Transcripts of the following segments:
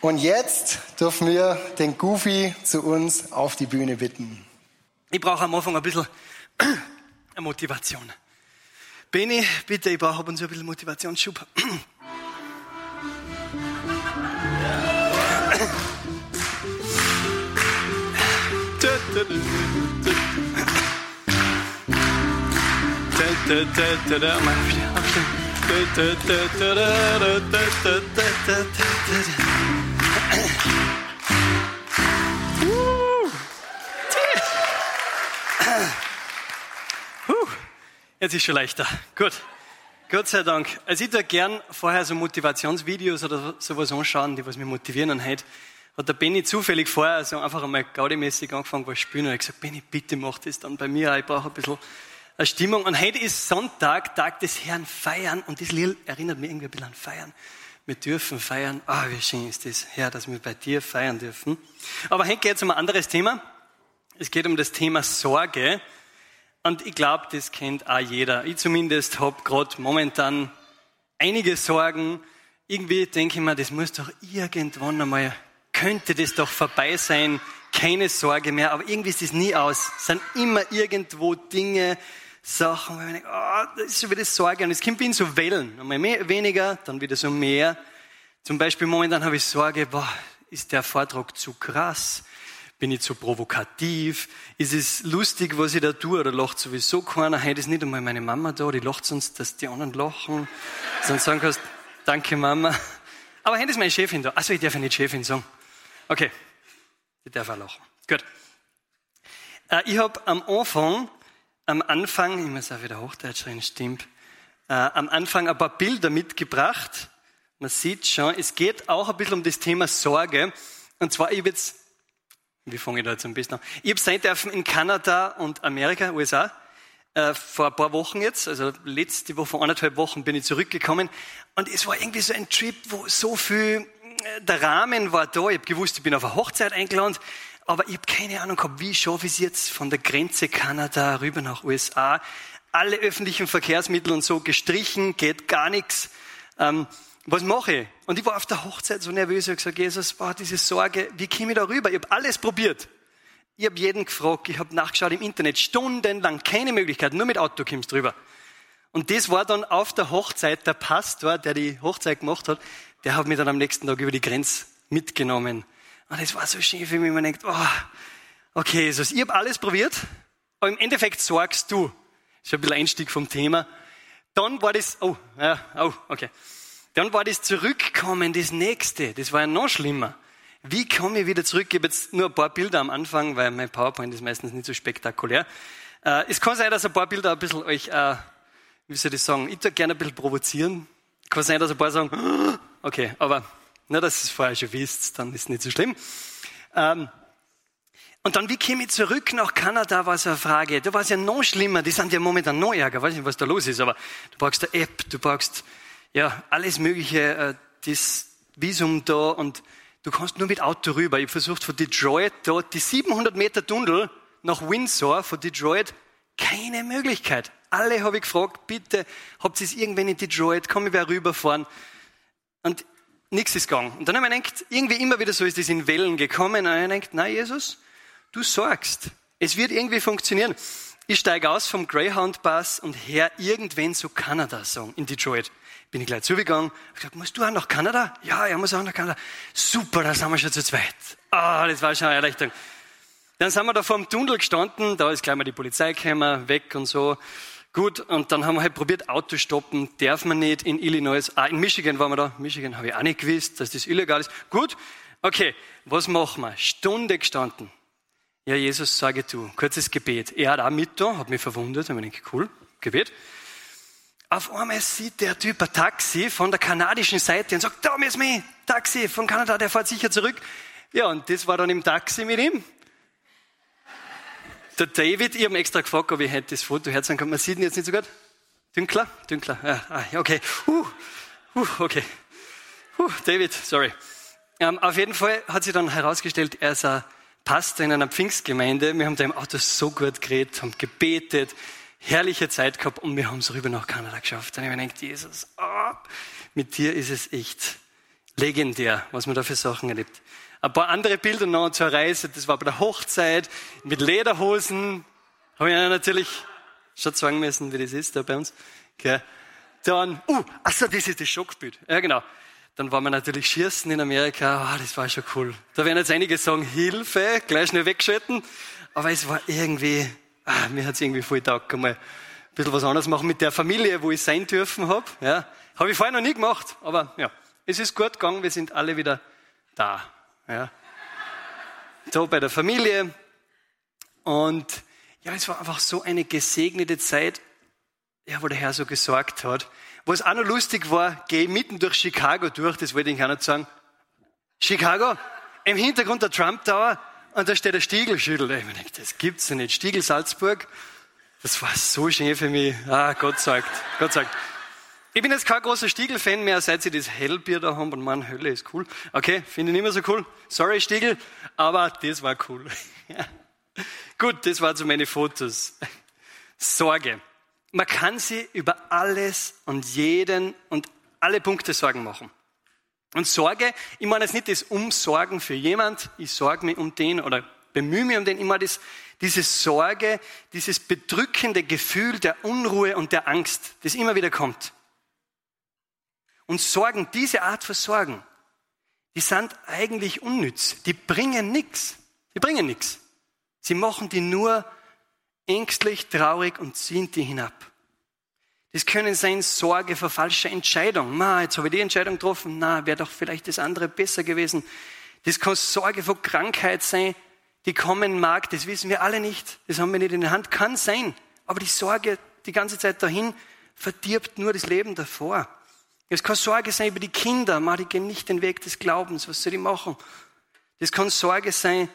Und jetzt dürfen wir den Goofy zu uns auf die Bühne bitten. Ich brauche am Anfang ein bisschen eine Motivation. Benny, bitte, ich brauche ab und zu ein bisschen Motivationsschub. Jetzt ist schon leichter. Gut. Gott sei Dank. Also ich tue gern vorher so Motivationsvideos oder sowas anschauen, die was mich motivieren. Und heute hat der Benny zufällig vorher so einfach einmal gaudimäßig angefangen was spielen und ich gesagt, Benny, bitte mach das dann bei mir. Ich brauche ein bisschen eine Stimmung. Und heute ist Sonntag, Tag des Herrn, Feiern. Und das Lied erinnert mich irgendwie ein bisschen an Feiern. Wir dürfen feiern. Ah, wie schön ist das, Herr, dass wir bei dir feiern dürfen. Aber heute geht es um ein anderes Thema. Es geht um das Thema Sorge. Und ich glaube, das kennt auch jeder. Ich zumindest habe gerade momentan einige Sorgen. Irgendwie denke ich mir, das muss doch irgendwann einmal, könnte das doch vorbei sein. Keine Sorge mehr. Aber irgendwie ist das nie aus. Es sind immer irgendwo Dinge, Sachen, wo ich denke, oh, das ist schon wieder Sorge. Und es kommt wie in so Wellen. Einmal mehr, weniger, dann wieder so mehr. Zum Beispiel momentan habe ich Sorge, boah, ist der Vortrag zu krass? Bin ich zu provokativ? Ist es lustig, was ich da tue? Oder lacht sowieso keiner? Heute ist nicht einmal meine Mama da, die lacht sonst, dass die anderen lachen. Sonst sagen kannst, danke Mama. Aber heute ist meine Chefin da. Also ich darf ja nicht Chefin sagen. Okay, ich darf auch lachen. Gut. Äh, ich habe am Anfang, am Anfang, ich muss auch wieder Hochdeutsch reden, stimmt, äh, am Anfang ein paar Bilder mitgebracht. Man sieht schon, es geht auch ein bisschen um das Thema Sorge. Und zwar, ich habe jetzt wie fange ich da jetzt am besten an? Ich habe sein dürfen in Kanada und Amerika, USA, äh, vor ein paar Wochen jetzt, also letzte Woche, anderthalb Wochen bin ich zurückgekommen und es war irgendwie so ein Trip, wo so viel, äh, der Rahmen war da, ich habe gewusst, ich bin auf eine Hochzeit eingeladen, aber ich habe keine Ahnung gehabt, wie schaffe ich es jetzt von der Grenze Kanada rüber nach USA. Alle öffentlichen Verkehrsmittel und so gestrichen, geht gar nichts. Ähm, was mache ich? Und ich war auf der Hochzeit so nervös, ich habe gesagt, Jesus, boah, diese Sorge, wie komme ich da rüber? Ich habe alles probiert. Ich habe jeden gefragt, ich habe nachgeschaut im Internet, stundenlang, keine Möglichkeit, nur mit Auto kommst du rüber. Und das war dann auf der Hochzeit, der Pastor, der die Hochzeit gemacht hat, der hat mich dann am nächsten Tag über die Grenze mitgenommen. Und es war so schön für mich, man denkt, oh, okay, Jesus, ich habe alles probiert, aber im Endeffekt sorgst du. Das ist ein bisschen Einstieg vom Thema. Dann war das, oh, ja, oh, okay. Dann war das Zurückkommen das Nächste. Das war ja noch schlimmer. Wie komme ich wieder zurück? Ich habe jetzt nur ein paar Bilder am Anfang, weil mein PowerPoint ist meistens nicht so spektakulär. Äh, es kann sein, dass ein paar Bilder ein bisschen euch, äh, wie soll ich sagen, ich tue gerne ein bisschen provozieren. Kann sein, dass ein paar sagen, okay, aber na, dass ihr es vorher schon wisst, dann ist es nicht so schlimm. Ähm, und dann, wie komme ich zurück nach Kanada, war so eine Frage. Da war es ja noch schlimmer, die sind ja momentan noch ärger, weiß nicht, was da los ist, aber du brauchst eine App, du brauchst ja, alles Mögliche, äh, das Visum da und du kannst nur mit Auto rüber. Ich versucht von Detroit dort die 700 Meter Tunnel nach Windsor von Detroit, keine Möglichkeit. Alle habe ich gefragt, bitte, habt ihr es irgendwann in Detroit, kann ich wer rüberfahren? Und nichts ist gegangen. Und dann habe ich gedacht, irgendwie immer wieder so ist das in Wellen gekommen. Und ich gedacht, nein, Jesus, du sorgst. Es wird irgendwie funktionieren. Ich steige aus vom Greyhound-Bus und her irgendwann so Kanada sagen, in Detroit. Bin ich gleich zugegangen, hab gesagt, musst du auch nach Kanada? Ja, er muss auch nach Kanada. Super, da sind wir schon zu zweit. Ah, das war schon eine Erleichterung. Dann sind wir da vor dem Tunnel gestanden, da ist gleich mal die Polizei gekommen, weg und so. Gut, und dann haben wir halt probiert, Auto stoppen, darf man nicht in Illinois, ah, in Michigan waren wir da, Michigan habe ich auch nicht gewusst, dass das illegal ist. Gut, okay, was machen wir? Stunde gestanden. Ja, Jesus, sage du, kurzes Gebet. Er hat auch mit da, hat mich verwundert, habe ich gedacht, cool, Gebet. Auf einmal sieht der Typ ein Taxi von der kanadischen Seite und sagt, da müssen wir, Taxi von Kanada, der fährt sicher zurück. Ja, und das war dann im Taxi mit ihm. Der David, ich habe extra gefragt, ob ich heute das Foto herzeigen kann. Man sieht ihn jetzt nicht so gut. Dünkler? Dünkler. Ah, okay. Uh, uh, okay. Uh, David, sorry. Ähm, auf jeden Fall hat sich dann herausgestellt, er ist ein Pastor in einer Pfingstgemeinde. Wir haben da im Auto so gut geredet, haben gebetet, herrliche Zeit gehabt und wir haben es rüber nach Kanada geschafft. Und ich habe Jesus, oh, mit dir ist es echt legendär, was man da für Sachen erlebt. Ein paar andere Bilder noch zur Reise, das war bei der Hochzeit mit Lederhosen. Habe ich natürlich schon sagen müssen, wie das ist da bei uns. Okay. Dann, uh, achso, das ist das Schockbild. Ja, genau. Dann waren wir natürlich schießen in Amerika. Oh, das war schon cool. Da werden jetzt einige sagen, Hilfe, gleich schnell wegschalten. Aber es war irgendwie, ah, mir hat es irgendwie voll taugt, mal ein bisschen was anderes machen mit der Familie, wo ich sein dürfen habe. Ja, habe ich vorher noch nie gemacht, aber ja, es ist gut gegangen. Wir sind alle wieder da. Ja. So bei der Familie. Und ja, es war einfach so eine gesegnete Zeit, ja, wo der Herr so gesorgt hat. Was auch noch lustig war, gehe mitten durch Chicago durch, das wollte ich gar nicht sagen. Chicago, im Hintergrund der Trump Tower und da steht der Stiegelschüttel. Ich denke, das gibt's ja nicht. Stiegel Salzburg. Das war so schön für mich. Ah, Gott sagt, Gott sagt. Ich bin jetzt kein großer Stiegel-Fan mehr, seit sie das Hellbier da haben und meine Hölle ist cool. Okay, finde ich nicht mehr so cool. Sorry, Stiegel, aber das war cool. Gut, das waren so meine Fotos. Sorge. Man kann sie über alles und jeden und alle Punkte Sorgen machen. Und Sorge, ich meine jetzt nicht das Umsorgen für jemand, ich sorge mich um den oder bemühe mich um den, immer das, diese Sorge, dieses bedrückende Gefühl der Unruhe und der Angst, das immer wieder kommt. Und Sorgen, diese Art von Sorgen, die sind eigentlich unnütz, die bringen nichts, die bringen nichts. Sie machen die nur ängstlich, traurig und ziehen die hinab. Das können sein Sorge vor falscher Entscheidung. Ma, jetzt habe ich die Entscheidung getroffen. Na, wäre doch vielleicht das andere besser gewesen. Das kann Sorge vor Krankheit sein, die kommen mag. Das wissen wir alle nicht. Das haben wir nicht in der Hand. Kann sein. Aber die Sorge die ganze Zeit dahin verdirbt nur das Leben davor. Es kann Sorge sein über die Kinder. Ma, die gehen nicht den Weg des Glaubens. Was soll ich machen? Das kann Sorge sein.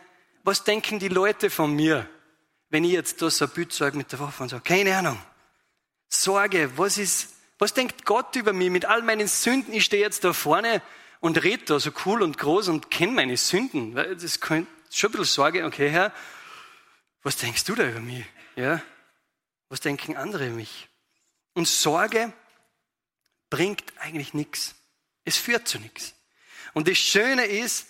Was denken die Leute von mir, wenn ich jetzt da so ein Bild sage mit der Waffe und sage, keine Ahnung. Sorge, was ist, was denkt Gott über mich mit all meinen Sünden? Ich stehe jetzt da vorne und rede da so cool und groß und kenne meine Sünden. Das ist schon ein bisschen Sorge, okay, Herr, was denkst du da über mich? Ja? Was denken andere über mich? Und Sorge bringt eigentlich nichts. Es führt zu nichts. Und das Schöne ist,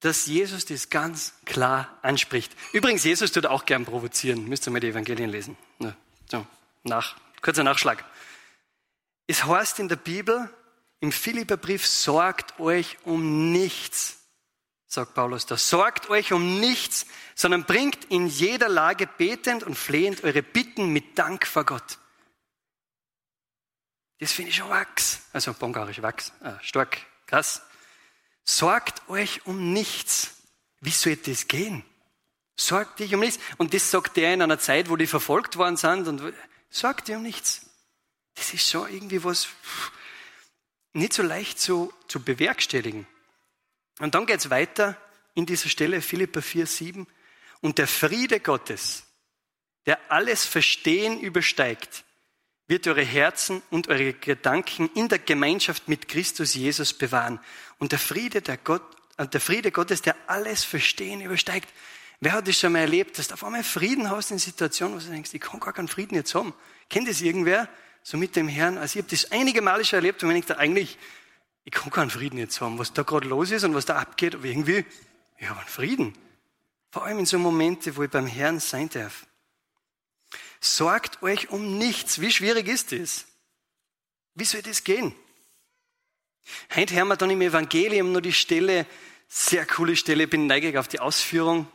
dass Jesus das ganz klar anspricht. Übrigens, Jesus tut auch gern provozieren. Müsst ihr mal die Evangelien lesen. So, nach. Kurzer Nachschlag. Es heißt in der Bibel, im Philipperbrief, sorgt euch um nichts, sagt Paulus da. Sorgt euch um nichts, sondern bringt in jeder Lage betend und flehend eure Bitten mit Dank vor Gott. Das finde ich schon wachs. Also bongarisch wachs. Ah, stark, krass. Sorgt euch um nichts. Wie soll das gehen? Sorgt dich um nichts. Und das sagt er in einer Zeit, wo die verfolgt worden sind und Dir um nichts. Das ist schon irgendwie was nicht so leicht zu, zu bewerkstelligen. Und dann geht es weiter in dieser Stelle, Philippa 4, 7. Und der Friede Gottes, der alles Verstehen übersteigt, wird eure Herzen und eure Gedanken in der Gemeinschaft mit Christus Jesus bewahren. Und der Friede, der, Gott, äh, der Friede Gottes, der alles Verstehen übersteigt, Wer hat das schon mal erlebt, dass du auf einmal Frieden hast in Situationen, wo du denkst, ich kann gar keinen Frieden jetzt haben. Kennt das irgendwer? So mit dem Herrn. Also ich habe das einige Male schon erlebt, und ich denke, eigentlich, ich kann keinen Frieden jetzt haben. Was da gerade los ist und was da abgeht, aber irgendwie, ich habe einen Frieden. Vor allem in so Momente, wo ich beim Herrn sein darf. Sorgt euch um nichts. Wie schwierig ist das? Wie soll das gehen? Heute hören wir dann im Evangelium nur die Stelle, sehr coole Stelle, bin neugierig auf die Ausführung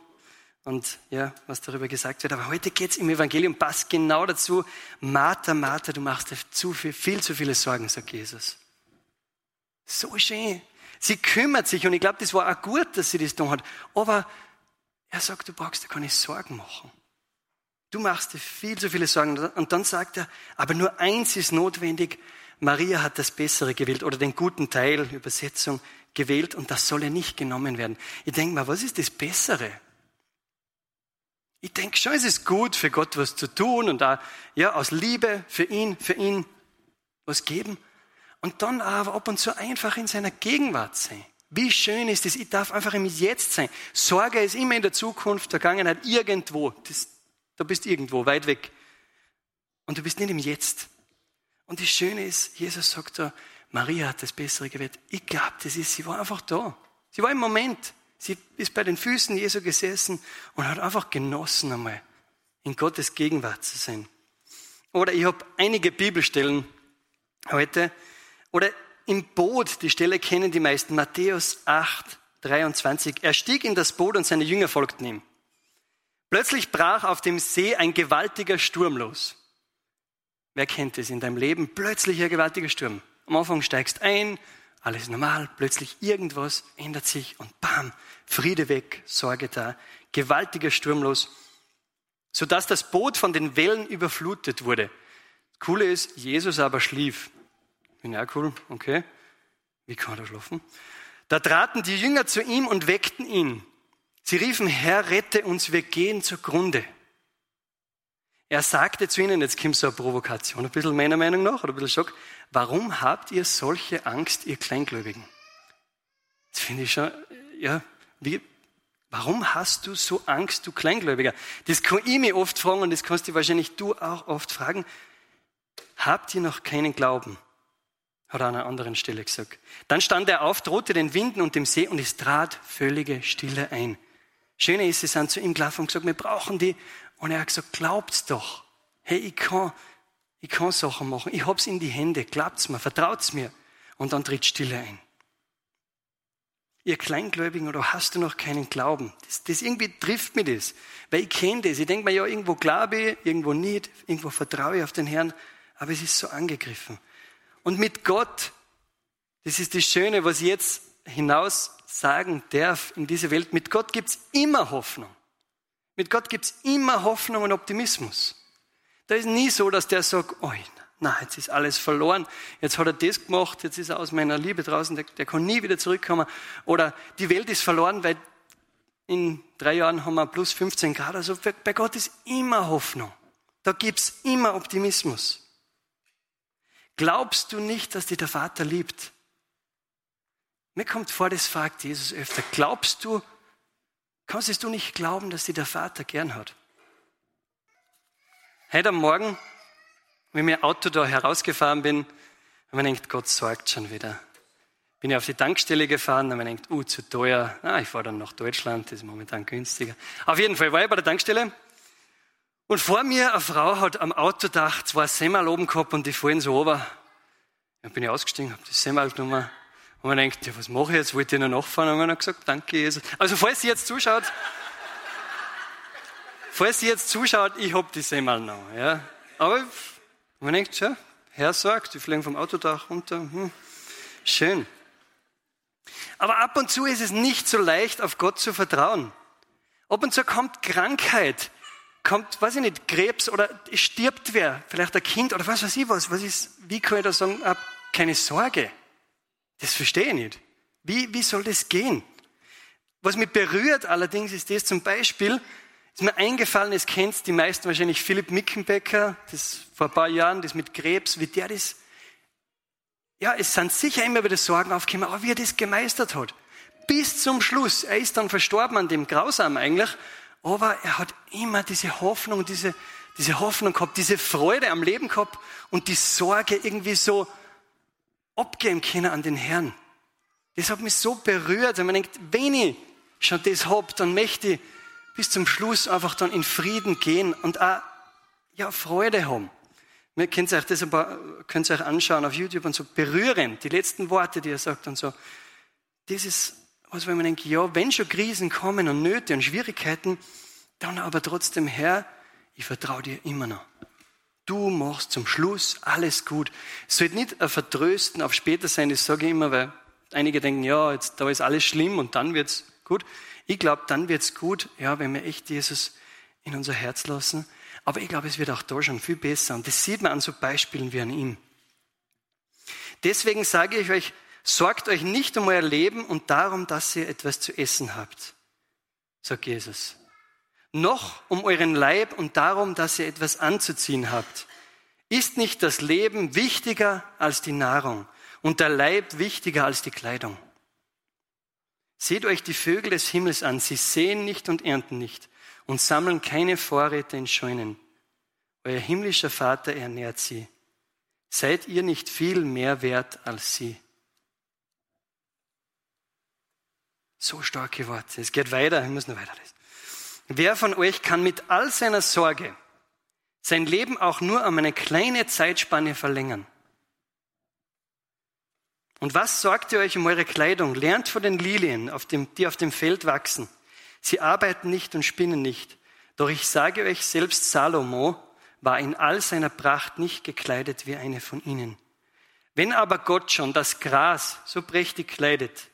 und ja, was darüber gesagt wird. Aber heute geht es im Evangelium, passt genau dazu. Martha, Martha, du machst dir zu viel, viel zu viele Sorgen, sagt Jesus. So schön. Sie kümmert sich und ich glaube, das war auch gut, dass sie das tun hat. Aber er sagt, du brauchst dir keine Sorgen machen. Du machst dir viel zu viele Sorgen. Und dann sagt er, aber nur eins ist notwendig. Maria hat das Bessere gewählt oder den guten Teil, Übersetzung, gewählt und das soll ja nicht genommen werden. Ich denke mal, was ist das Bessere? Ich denke schon, es ist gut für Gott was zu tun und da, ja, aus Liebe für ihn, für ihn was geben. Und dann aber ab und zu einfach in seiner Gegenwart sein. Wie schön ist es, ich darf einfach im Jetzt sein. Sorge ist immer in der Zukunft, Vergangenheit, irgendwo. Das, da bist irgendwo, weit weg. Und du bist nicht im Jetzt. Und das Schöne ist, Jesus sagt da, Maria hat das Bessere gewählt. Ich glaube, das ist, sie war einfach da. Sie war im Moment. Sie ist bei den Füßen Jesu gesessen und hat einfach genossen einmal, in Gottes Gegenwart zu sein. Oder ich habe einige Bibelstellen heute. Oder im Boot, die Stelle kennen die meisten, Matthäus 8, 23. Er stieg in das Boot und seine Jünger folgten ihm. Plötzlich brach auf dem See ein gewaltiger Sturm los. Wer kennt es in deinem Leben? Plötzlich ein gewaltiger Sturm. Am Anfang steigst ein, alles normal, plötzlich irgendwas ändert sich und bam, Friede weg, Sorge da, gewaltiger Sturm los, sodass das Boot von den Wellen überflutet wurde. Coole ist, Jesus aber schlief. Bin ja cool, okay. Wie kann er schlafen? Da traten die Jünger zu ihm und weckten ihn. Sie riefen, Herr, rette uns, wir gehen zugrunde. Er sagte zu ihnen, jetzt kommt so eine Provokation, ein bisschen meiner Meinung nach, oder ein bisschen Schock, warum habt ihr solche Angst, ihr Kleingläubigen? Das finde ich schon, ja, wie, warum hast du so Angst, du Kleingläubiger? Das kann ich mir oft fragen und das kannst du wahrscheinlich du auch oft fragen. Habt ihr noch keinen Glauben? Hat er an einer anderen Stelle gesagt. Dann stand er auf, drohte den Winden und dem See und es trat völlige Stille ein. Schöne ist, sie sind zu ihm gelaufen und gesagt, wir brauchen die. Und er hat gesagt, glaubt's doch. Hey, ich kann, ich kann Sachen machen. Ich hab's in die Hände. Glaubt's mir, vertraut's mir. Und dann tritt Stille ein. Ihr Kleingläubigen, oder hast du noch keinen Glauben? Das, das irgendwie trifft mich das. Weil ich kenne das. Ich denke mir, ja, irgendwo glaube ich, irgendwo nicht, irgendwo vertraue ich auf den Herrn. Aber es ist so angegriffen. Und mit Gott, das ist das Schöne, was ich jetzt hinaus sagen darf in dieser Welt, mit Gott gibt's immer Hoffnung. Mit Gott gibt's immer Hoffnung und Optimismus. Da ist nie so, dass der sagt, oh, na, jetzt ist alles verloren, jetzt hat er das gemacht, jetzt ist er aus meiner Liebe draußen, der, der kann nie wieder zurückkommen. Oder die Welt ist verloren, weil in drei Jahren haben wir plus 15 Grad. Also bei Gott ist immer Hoffnung. Da gibt's immer Optimismus. Glaubst du nicht, dass dich der Vater liebt? Mir kommt vor, das fragt Jesus öfter. Glaubst du, kannst du nicht glauben, dass dich der Vater gern hat? Heute am Morgen, wenn ich mit Auto da herausgefahren bin, man denkt, Gott sorgt schon wieder. Bin ich auf die Tankstelle gefahren, und man denkt, uh, zu teuer. Ah, ich fahre dann nach Deutschland, das ist momentan günstiger. Auf jeden Fall war ich bei der Tankstelle und vor mir eine Frau hat am Autodach zwei Semmel oben gehabt und die fallen so runter. Dann bin ich ausgestiegen, habe das Semmel genommen und man denkt, ja, was mache ich jetzt? Wollte ich noch nachfahren? Und man hat gesagt, danke Jesus. Also falls sie jetzt zuschaut, falls sie jetzt zuschaut, ich habe die Semmel noch. Ja. Aber man denkt, ja, Herr sagt, die fliegen vom Autodach runter. Hm, schön. Aber ab und zu ist es nicht so leicht, auf Gott zu vertrauen. Ab und zu kommt Krankheit, kommt, weiß ich nicht, Krebs oder stirbt wer, vielleicht ein Kind oder was weiß ich was. was ist, wie kann ich da sagen, ab, keine Sorge. Das verstehe ich nicht. Wie, wie soll das gehen? Was mich berührt allerdings ist das zum Beispiel, ist mir eingefallen, es kennt die meisten wahrscheinlich Philipp Mickenbecker, das vor ein paar Jahren, das mit Krebs, wie der das, ja, es sind sicher immer wieder Sorgen aufgekommen, aber wie er das gemeistert hat. Bis zum Schluss. Er ist dann verstorben an dem Grausam eigentlich, aber er hat immer diese Hoffnung, diese, diese Hoffnung gehabt, diese Freude am Leben gehabt und die Sorge irgendwie so abgeben können an den Herrn. Das hat mich so berührt, wenn man denkt, wenn ich schon das hab, dann möchte ich bis zum Schluss einfach dann in Frieden gehen und auch, ja, Freude haben. Ihr könnt euch das aber, könnt euch anschauen auf YouTube und so berühren, die letzten Worte, die er sagt und so. Das ist was, wenn man denkt, ja, wenn schon Krisen kommen und Nöte und Schwierigkeiten, dann aber trotzdem, Herr, ich vertraue dir immer noch. Du machst zum Schluss alles gut. Es sollte nicht ein Vertrösten auf später sein, das sage ich immer, weil einige denken, ja, jetzt, da ist alles schlimm und dann wird's gut. Ich glaube, dann wird's gut, ja, wenn wir echt Jesus in unser Herz lassen. Aber ich glaube, es wird auch da schon viel besser. Und das sieht man an so Beispielen wie an ihm. Deswegen sage ich euch, Sorgt euch nicht um euer Leben und darum, dass ihr etwas zu essen habt, sagt Jesus. Noch um euren Leib und darum, dass ihr etwas anzuziehen habt. Ist nicht das Leben wichtiger als die Nahrung und der Leib wichtiger als die Kleidung? Seht euch die Vögel des Himmels an. Sie sehen nicht und ernten nicht und sammeln keine Vorräte in Scheunen. Euer himmlischer Vater ernährt sie. Seid ihr nicht viel mehr wert als sie? So starke Worte. Es geht weiter, ich muss noch weiterlesen. Wer von euch kann mit all seiner Sorge sein Leben auch nur um eine kleine Zeitspanne verlängern? Und was sorgt ihr euch um eure Kleidung? Lernt von den Lilien, auf dem, die auf dem Feld wachsen. Sie arbeiten nicht und spinnen nicht. Doch ich sage euch, selbst Salomo war in all seiner Pracht nicht gekleidet wie eine von ihnen. Wenn aber Gott schon das Gras so prächtig kleidet,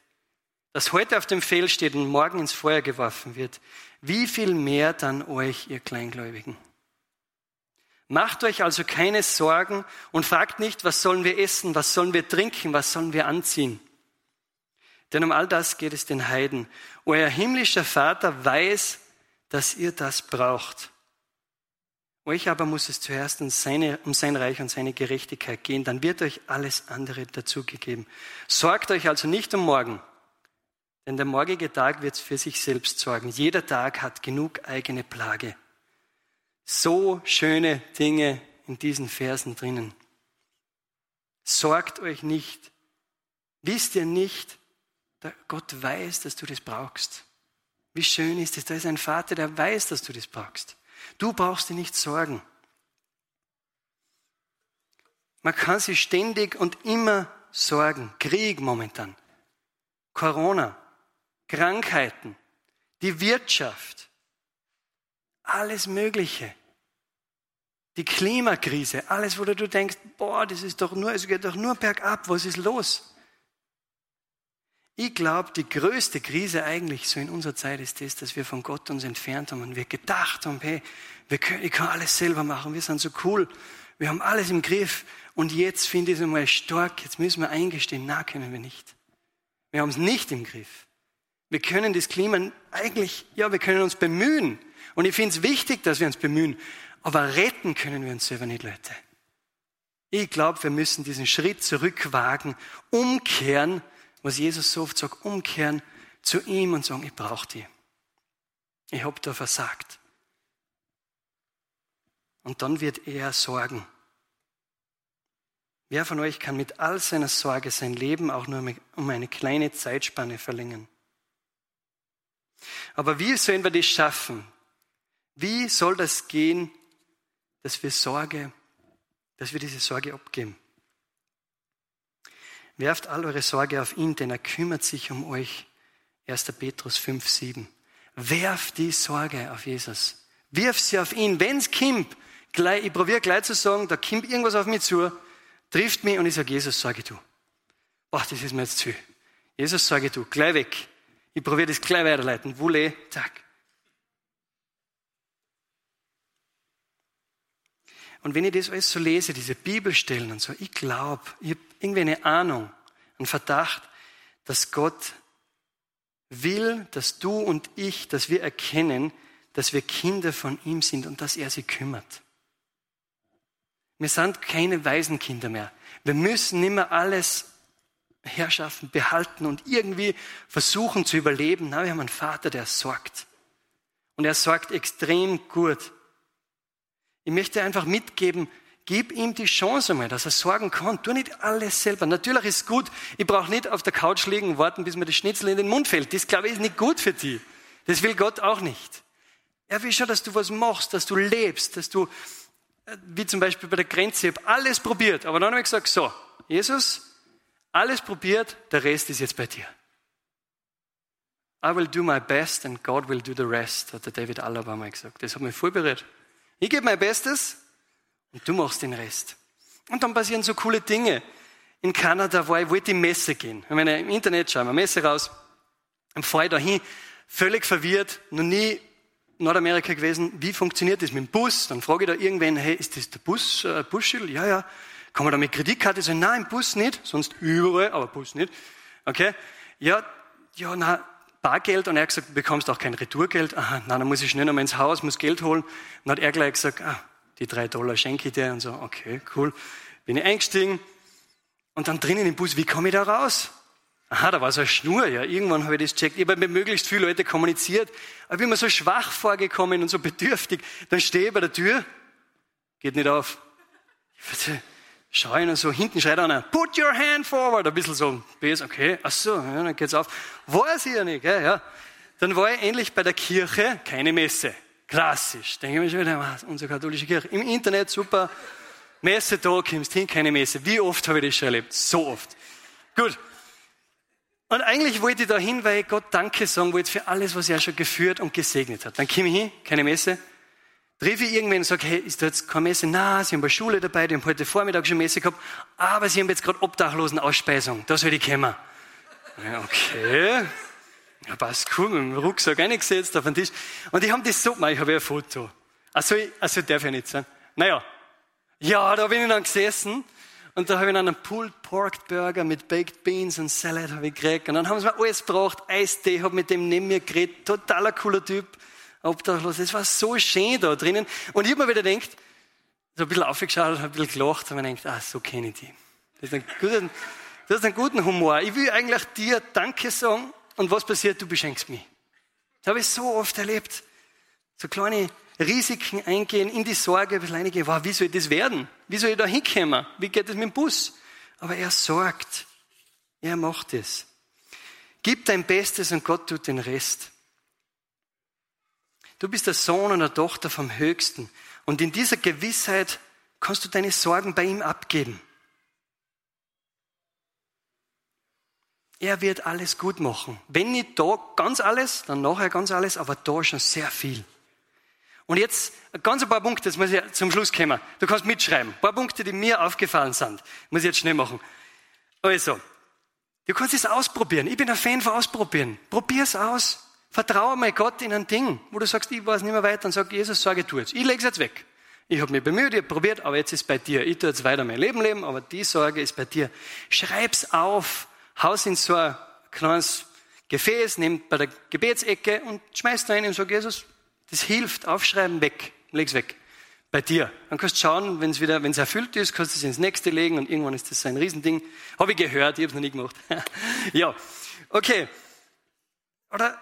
das heute auf dem Feld steht und morgen ins Feuer geworfen wird, wie viel mehr dann euch, ihr Kleingläubigen? Macht euch also keine Sorgen und fragt nicht, was sollen wir essen, was sollen wir trinken, was sollen wir anziehen. Denn um all das geht es den Heiden. Euer himmlischer Vater weiß, dass ihr das braucht. Euch aber muss es zuerst um, seine, um sein Reich und seine Gerechtigkeit gehen, dann wird euch alles andere dazugegeben. Sorgt euch also nicht um morgen, denn der morgige Tag wird für sich selbst sorgen. Jeder Tag hat genug eigene Plage so schöne Dinge in diesen Versen drinnen. Sorgt euch nicht. Wisst ihr nicht, Gott weiß, dass du das brauchst. Wie schön ist es, da ist ein Vater, der weiß, dass du das brauchst. Du brauchst dir nicht sorgen. Man kann sich ständig und immer sorgen. Krieg momentan, Corona, Krankheiten, die Wirtschaft, alles Mögliche. Die Klimakrise, alles, wo du denkst, boah, das ist doch nur, es geht doch nur bergab, was ist los? Ich glaube, die größte Krise eigentlich so in unserer Zeit ist das, dass wir von Gott uns entfernt haben und wir gedacht haben, hey, wir können, ich kann alles selber machen, wir sind so cool, wir haben alles im Griff und jetzt finde ich es einmal stark, jetzt müssen wir eingestehen, na, können wir nicht. Wir haben es nicht im Griff. Wir können das Klima eigentlich, ja, wir können uns bemühen, und ich finde es wichtig, dass wir uns bemühen. Aber retten können wir uns selber nicht, Leute. Ich glaube, wir müssen diesen Schritt zurückwagen, umkehren, was Jesus so oft sagt, umkehren zu ihm und sagen, ich brauche die. Ich habe da versagt. Und dann wird er sorgen. Wer von euch kann mit all seiner Sorge sein Leben auch nur um eine kleine Zeitspanne verlängern? Aber wie sollen wir das schaffen? Wie soll das gehen, dass wir Sorge, dass wir diese Sorge abgeben? Werft all eure Sorge auf ihn, denn er kümmert sich um euch. 1. Petrus 5, 7. Werft die Sorge auf Jesus. Wirf sie auf ihn. Wenn's kimmt, gleich, ich probiere gleich zu sagen, da kommt irgendwas auf mich zu, trifft mich und ich sage, Jesus, sage du. Boah, das ist mir jetzt zu. Jesus, sage du, gleich weg. Ich probiere das gleich weiterleiten. Wulle, Tag. Und wenn ich das alles so lese, diese Bibelstellen und so, ich glaube, ich habe irgendwie eine Ahnung, einen Verdacht, dass Gott will, dass du und ich, dass wir erkennen, dass wir Kinder von ihm sind und dass er sie kümmert. Wir sind keine Waisenkinder mehr. Wir müssen nicht mehr alles Herrschaften behalten und irgendwie versuchen zu überleben. Nein, wir haben einen Vater, der sorgt. Und er sorgt extrem gut. Ich möchte einfach mitgeben, gib ihm die Chance einmal, dass er sorgen kann. Tu nicht alles selber. Natürlich ist gut, ich brauche nicht auf der Couch liegen und warten, bis mir das Schnitzel in den Mund fällt. Das, glaube ich, ist nicht gut für dich. Das will Gott auch nicht. Er will schon, dass du was machst, dass du lebst, dass du, äh, wie zum Beispiel bei der Grenze, ich habe alles probiert. Aber dann habe ich gesagt, so, Jesus, alles probiert, der Rest ist jetzt bei dir. I will do my best and God will do the rest, hat der David Alaba mal gesagt. Das hat mich voll berührt. Ich gebe mein Bestes und du machst den Rest. Und dann passieren so coole Dinge. In Kanada war ich, wollte in Messe gehen. Ich meine, im Internet schauen wir Messe raus. Dann fahre ich dahin, völlig verwirrt, noch nie Nordamerika gewesen. Wie funktioniert das mit dem Bus? Dann frage ich da irgendwen, hey, ist das der Bus, äh, Busschild? Ja, ja. Kann man da mit Kreditkarte sagen? Nein, im Bus nicht. Sonst überall, aber Bus nicht. Okay? Ja, ja, na, Bargeld und er hat gesagt, du bekommst auch kein Retourgeld. Aha, na, dann muss ich schnell nochmal ins Haus, muss Geld holen. Dann hat er gleich gesagt, ah, die drei Dollar schenke ich dir und so, okay, cool. Bin ich eingestiegen und dann drinnen im Bus, wie komme ich da raus? Aha, da war so eine Schnur, ja, irgendwann habe ich das checkt. Ich habe mit möglichst viele Leute kommuniziert, aber bin mir so schwach vorgekommen und so bedürftig. Dann stehe ich bei der Tür, geht nicht auf. Schaue ich noch so, hinten schreit einer, put your hand forward, ein bisschen so, okay, ach so, ja, dann geht's auf. Weiß ich ja nicht, gell, ja. Dann war ich endlich bei der Kirche, keine Messe. Klassisch. Denke ich mir schon wieder, unsere katholische Kirche. Im Internet super. Messe da, kommst hin, keine Messe. Wie oft habe ich das schon erlebt? So oft. Gut. Und eigentlich wollte ich da hin, weil ich Gott Danke sagen wollte für alles, was er schon geführt und gesegnet hat. Dann komme ich hin, keine Messe. Triff ich irgendwen und sage, hey, ist da jetzt keine Messe? Na, sie haben eine Schule dabei, die haben heute Vormittag schon Messe gehabt, aber sie haben jetzt gerade Obdachlosen-Ausspeisung. Da soll ich kommen. Ja, okay. Ja, passt cool, mit dem Rucksack reingesetzt auf den Tisch. Und die haben das so gemacht, ich habe ja ein Foto. Also, also darf ich nicht sein. Naja. Ja, da bin ich dann gesessen und da habe ich dann einen Pulled Pork Burger mit Baked Beans und Salad habe ich gekriegt. Und dann haben sie mir alles gebracht, Eistee, habe mit dem neben mir geredet, totaler cooler Typ, obdachlos. Es war so schön da drinnen. Und ich habe mir wieder gedacht, so ein bisschen aufgeschaut und ein bisschen gelacht und mir gedacht, ah, so kenne ich die. Das ist, ein guter, das ist einen guten Humor. Ich will eigentlich dir Danke sagen und was passiert? Du beschenkst mich. Das habe ich so oft erlebt. So kleine Risiken eingehen, in die Sorge, ein bisschen reingehen. Wow, wie soll das werden? Wie soll ich da hinkommen? Wie geht es mit dem Bus? Aber er sorgt. Er macht es. Gib dein Bestes und Gott tut den Rest. Du bist der Sohn und der Tochter vom Höchsten. Und in dieser Gewissheit kannst du deine Sorgen bei ihm abgeben. Er wird alles gut machen. Wenn nicht da ganz alles, dann nachher ganz alles, aber da schon sehr viel. Und jetzt ganz ein paar Punkte, das muss ich zum Schluss kommen. Du kannst mitschreiben. Ein paar Punkte, die mir aufgefallen sind. Muss ich jetzt schnell machen. Also, du kannst es ausprobieren. Ich bin ein Fan von Ausprobieren. Probier es aus. Vertraue mal Gott in ein Ding, wo du sagst, ich weiß nicht mehr weiter und sag, Jesus, sage tu jetzt. Ich lege es jetzt weg. Ich habe mich bemüht, ich habe probiert, aber jetzt ist bei dir. Ich tue jetzt weiter mein Leben leben, aber die Sorge ist bei dir. Schreib's auf haus in so ein kleines Gefäß, nimm bei der Gebetsecke und schmeißt rein und sag, Jesus, das hilft, aufschreiben, weg, leg's weg. Bei dir. Dann kannst du schauen, wenn es wieder, wenn es erfüllt ist, kannst du es ins nächste legen und irgendwann ist das ein Riesending. Habe ich gehört, ich habe es noch nie gemacht. ja, okay. Oder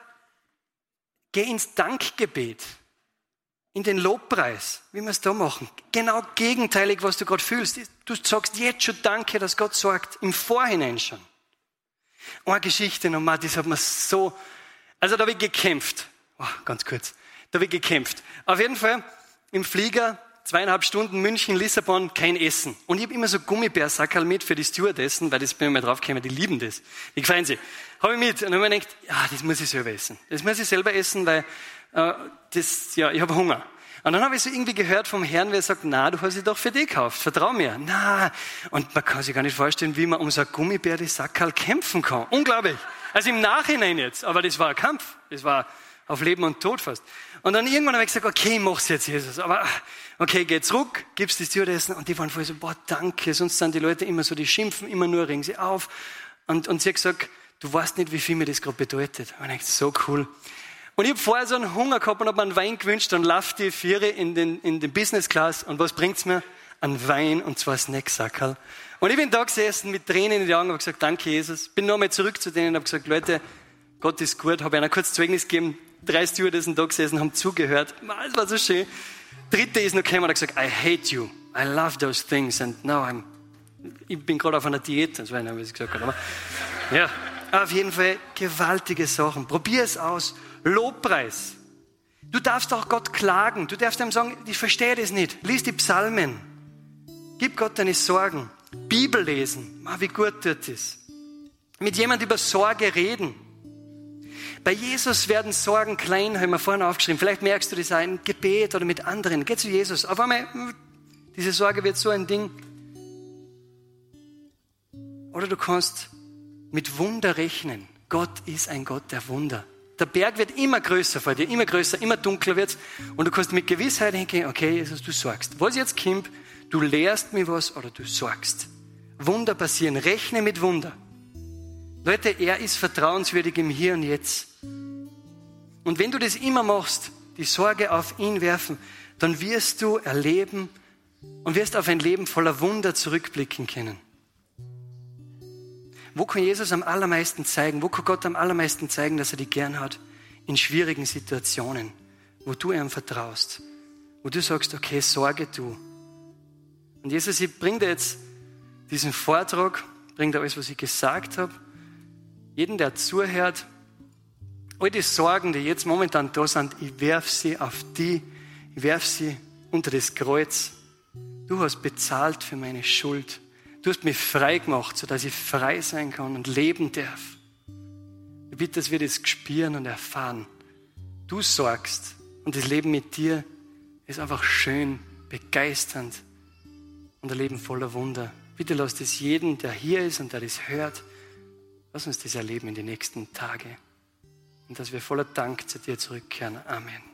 geh ins Dankgebet, in den Lobpreis, wie wir es da machen. Genau gegenteilig, was du gerade fühlst. Du sagst jetzt schon Danke, dass Gott sorgt, im Vorhinein schon. Eine Geschichte nochmal, das hat mir so, also da habe ich gekämpft. Oh, ganz kurz. Da habe ich gekämpft. Auf jeden Fall im Flieger, zweieinhalb Stunden München, Lissabon, kein Essen. Und ich habe immer so Gummibärsackerl mit für die Stewardessen, weil das bin ich mal draufgekommen, die lieben das. Die gefallen sie. Habe ich mit. Und dann habe ich mir gedacht, ja, das muss ich selber essen. Das muss ich selber essen, weil äh, das, ja, ich habe Hunger. Und dann habe ich so irgendwie gehört vom Herrn, wer sagt, na, du hast sie doch für dich gekauft, vertrau mir. Na, und man kann sich gar nicht vorstellen, wie man um so ein Gummibär die Sackerl kämpfen kann. Unglaublich. Also im Nachhinein jetzt, aber das war ein Kampf. Das war auf Leben und Tod fast. Und dann irgendwann habe ich gesagt, okay, mach's jetzt, Jesus. Aber okay, geh zurück, gib's die Stewardessen. Und die waren voll so, boah, danke. Sonst sind die Leute immer so, die schimpfen immer nur, regen sie auf. Und, und sie hat gesagt, du weißt nicht, wie viel mir das gerade bedeutet. Und ich dachte, so cool. Und ich habe vorher so einen Hunger gehabt und habe mir einen Wein gewünscht und laufe die Viere in den, in den Business Class. Und was bringt's mir? Ein Wein und zwar Snacksackerl. Und ich bin da gesessen mit Tränen in den Augen und habe gesagt, danke Jesus. Bin nochmal zurück zu denen und habe gesagt, Leute, Gott ist gut. Habe einer kurz Zeugnis gegeben. Drei Stewardessen da gesessen, haben zugehört. Es war so schön. Dritte ist noch gekommen und hat gesagt, I hate you. I love those things and now I'm, ich bin gerade auf einer Diät. Das war nicht, was ich gesagt habe. Aber, ja, auf jeden Fall gewaltige Sachen. Probier es aus. Lobpreis. Du darfst auch Gott klagen. Du darfst ihm sagen, ich verstehe das nicht. Lies die Psalmen. Gib Gott deine Sorgen. Bibel lesen. Ah, wie gut tut das. Mit jemand über Sorge reden. Bei Jesus werden Sorgen klein, haben wir vorhin aufgeschrieben. Vielleicht merkst du das ein Gebet oder mit anderen. Geh zu Jesus. Auf einmal, diese Sorge wird so ein Ding. Oder du kannst mit Wunder rechnen. Gott ist ein Gott der Wunder. Der Berg wird immer größer vor dir, immer größer, immer dunkler wird's. Und du kannst mit Gewissheit denken, okay, Jesus, du sorgst. Was jetzt kommt, du lehrst mir was oder du sorgst. Wunder passieren. Rechne mit Wunder. Leute, er ist vertrauenswürdig im Hier und Jetzt. Und wenn du das immer machst, die Sorge auf ihn werfen, dann wirst du erleben und wirst auf ein Leben voller Wunder zurückblicken können. Wo kann Jesus am allermeisten zeigen? Wo kann Gott am allermeisten zeigen, dass er dich gern hat? In schwierigen Situationen, wo du ihm vertraust, wo du sagst, okay, sorge du. Und Jesus, ich bringe dir jetzt diesen Vortrag, bringt alles, was ich gesagt habe. Jeden, der zuhört, all die Sorgen, die jetzt momentan da sind, ich werfe sie auf die, ich werfe sie unter das Kreuz. Du hast bezahlt für meine Schuld. Du hast mich frei gemacht, sodass ich frei sein kann und leben darf. Ich bitte, dass wir das spüren und erfahren. Du sorgst und das Leben mit dir ist einfach schön, begeisternd und ein Leben voller Wunder. Bitte lass das jeden, der hier ist und der das hört, lass uns das erleben in den nächsten Tagen. Und dass wir voller Dank zu dir zurückkehren. Amen.